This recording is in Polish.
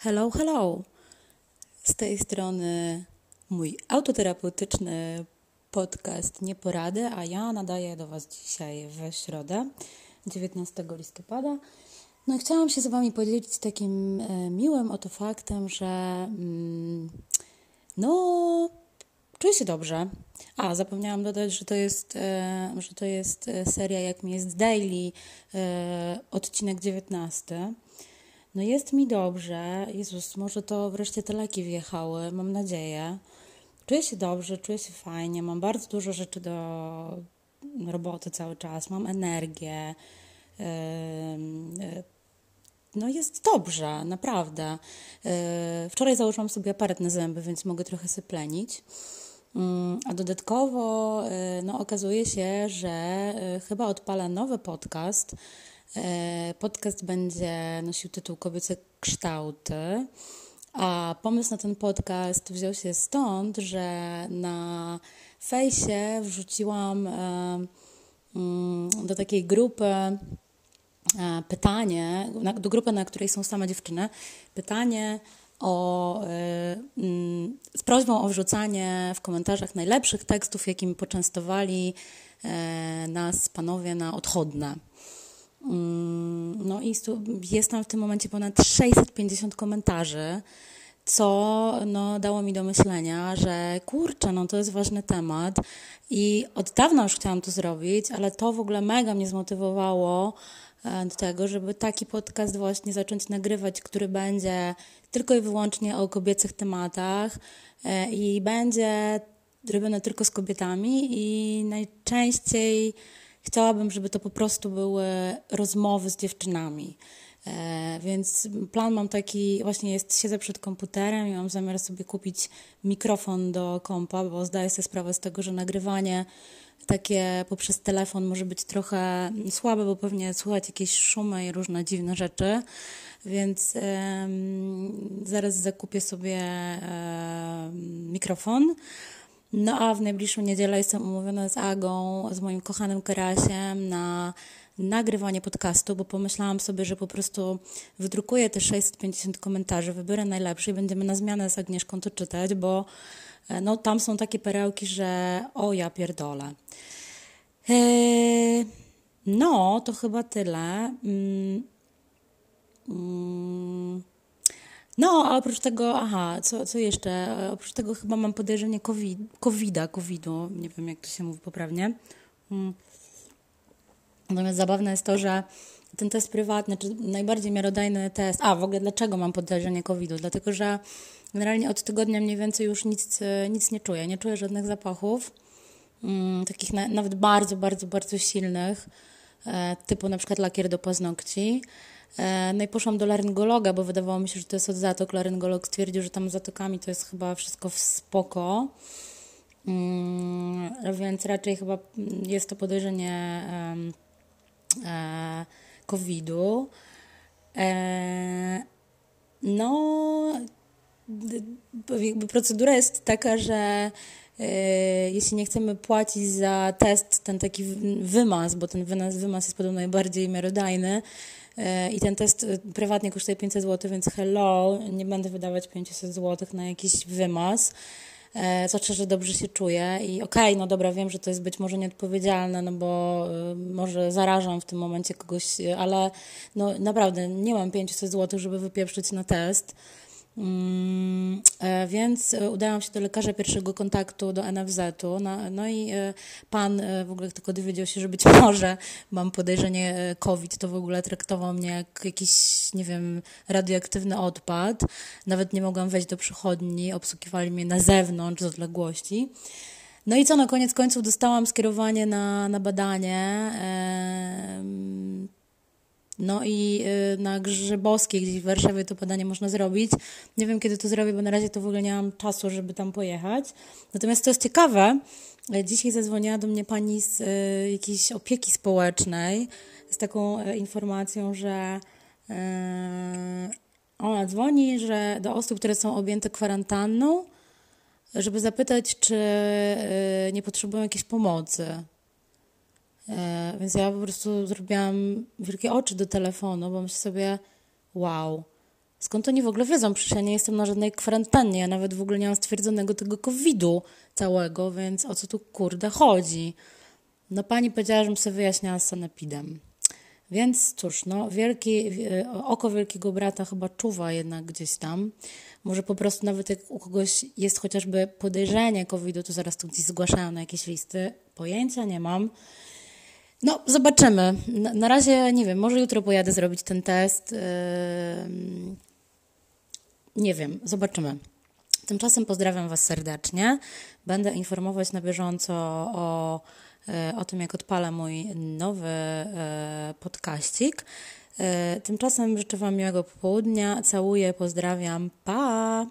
Hello, hello! Z tej strony mój autoterapeutyczny podcast Nieporady, a ja nadaję do Was dzisiaj w środę, 19 listopada. No i chciałam się z Wami podzielić takim e, miłym oto faktem, że mm, no czuję się dobrze. A, zapomniałam dodać, że to jest, e, że to jest e, seria Jak mi jest daily, odcinek 19. No jest mi dobrze. Jezus, może to wreszcie te leki wjechały, mam nadzieję. Czuję się dobrze, czuję się fajnie, mam bardzo dużo rzeczy do roboty cały czas, mam energię. No jest dobrze, naprawdę. Wczoraj założyłam sobie aparat na zęby, więc mogę trochę syplenić. Mm, a dodatkowo no, okazuje się, że chyba odpalę nowy podcast podcast będzie nosił tytuł Kobiece kształty. A pomysł na ten podcast wziął się stąd, że na fejsie wrzuciłam e, mm, do takiej grupy e, pytanie, do grupy, na której są same dziewczyny, pytanie o, mm, z prośbą o wrzucanie w komentarzach najlepszych tekstów, jakimi poczęstowali nas panowie na odchodne. Mm, no i jest tam w tym momencie ponad 650 komentarzy, co no, dało mi do myślenia, że kurczę, no to jest ważny temat i od dawna już chciałam to zrobić, ale to w ogóle mega mnie zmotywowało e, do tego, żeby taki podcast właśnie zacząć nagrywać, który będzie tylko i wyłącznie o kobiecych tematach e, i będzie robione tylko z kobietami i najczęściej chciałabym, żeby to po prostu były rozmowy z dziewczynami. E, więc plan mam taki, właśnie jest, siedzę przed komputerem i mam zamiar sobie kupić mikrofon do kompa, bo zdaję sobie sprawę z tego, że nagrywanie takie poprzez telefon może być trochę słabe, bo pewnie słuchać jakieś szumy i różne dziwne rzeczy. Więc zaraz zakupię sobie mikrofon. No a w najbliższą niedzielę jestem umówiona z Agą, z moim kochanym Karasiem na nagrywanie podcastu, bo pomyślałam sobie, że po prostu wydrukuję te 650 komentarzy, wybiorę najlepsze i będziemy na zmianę z Agnieszką to czytać, bo e, no, tam są takie perełki, że o ja pierdolę. Eee, no, to chyba tyle. Mm, mm. No, a oprócz tego, aha, co, co jeszcze? Oprócz tego chyba mam podejrzenie COVID, COVID-a, COVID-u, nie wiem jak to się mówi poprawnie. Hmm. Natomiast zabawne jest to, że ten test prywatny, czy najbardziej miarodajny test, a w ogóle dlaczego mam podejrzenie COVID-u? Dlatego, że generalnie od tygodnia mniej więcej już nic, nic nie czuję. Nie czuję żadnych zapachów, mm, takich na, nawet bardzo, bardzo, bardzo silnych, e, typu na przykład lakier do paznokci. E, no i poszłam do laryngologa, bo wydawało mi się, że to jest od zatok. Laryngolog stwierdził, że tam z zatokami to jest chyba wszystko w spoko. Mm, więc raczej chyba jest to podejrzenie e, COVID-u. E, no, jakby procedura jest taka, że jeśli nie chcemy płacić za test, ten taki wymaz, bo ten wymaz jest podobno najbardziej miarodajny, E, i ten test e, prywatnie kosztuje 500 zł, więc hello, nie będę wydawać 500 zł na jakiś wymaz. E, znaczy, że dobrze się czuję i okej, okay, no dobra, wiem, że to jest być może nieodpowiedzialne, no bo może zarażam w tym momencie kogoś, ale no naprawdę nie mam 500 zł, żeby wypieprzyć na test. Mm, e, więc e, udałam się do lekarza pierwszego kontaktu, do NFZ-u. No, no i e, pan w ogóle tylko dowiedział się, że być może mam podejrzenie COVID, to w ogóle traktował mnie jak jakiś, nie wiem, radioaktywny odpad. Nawet nie mogłam wejść do przychodni, obsługiwali mnie na zewnątrz z odległości. No i co, na koniec końców dostałam skierowanie na, na badanie. No i y, na Grzybowskiej, gdzieś w Warszawie to badanie można zrobić. Nie wiem, kiedy to zrobię, bo na razie to w ogóle nie mam czasu, żeby tam pojechać. Natomiast to jest ciekawe. E, dzisiaj zadzwoniła do mnie pani z y, jakiejś opieki społecznej z taką y, informacją, że y, ona dzwoni, że do osób, które są objęte kwarantanną, żeby zapytać, czy nie potrzebują jakiejś pomocy. E, więc ja po prostu zrobiłam wielkie oczy do telefonu, bo myślę sobie, wow, Skąd oni w ogóle wiedzą? Przecież ja nie jestem na żadnej kwarantannie, ja nawet w ogóle nie mam stwierdzonego tego COVID-u całego, więc o co tu kurde chodzi? No pani powiedziała, żebym sobie wyjaśniała z sanepidem. Więc cóż, no, wielki, oko wielkiego brata chyba czuwa jednak gdzieś tam. Może po prostu nawet jak u kogoś jest chociażby podejrzenie COVID-u, to zaraz tu gdzieś zgłaszają na jakieś listy. Pojęcia nie mam. No, zobaczymy. Na, na razie nie wiem, może jutro pojadę zrobić ten test. Yy... Nie wiem, zobaczymy. Tymczasem pozdrawiam Was serdecznie. Będę informować na bieżąco o, e, o tym, jak odpala mój nowy e, podkaścik. E, tymczasem życzę Wam miłego popołudnia. Całuję, pozdrawiam. Pa!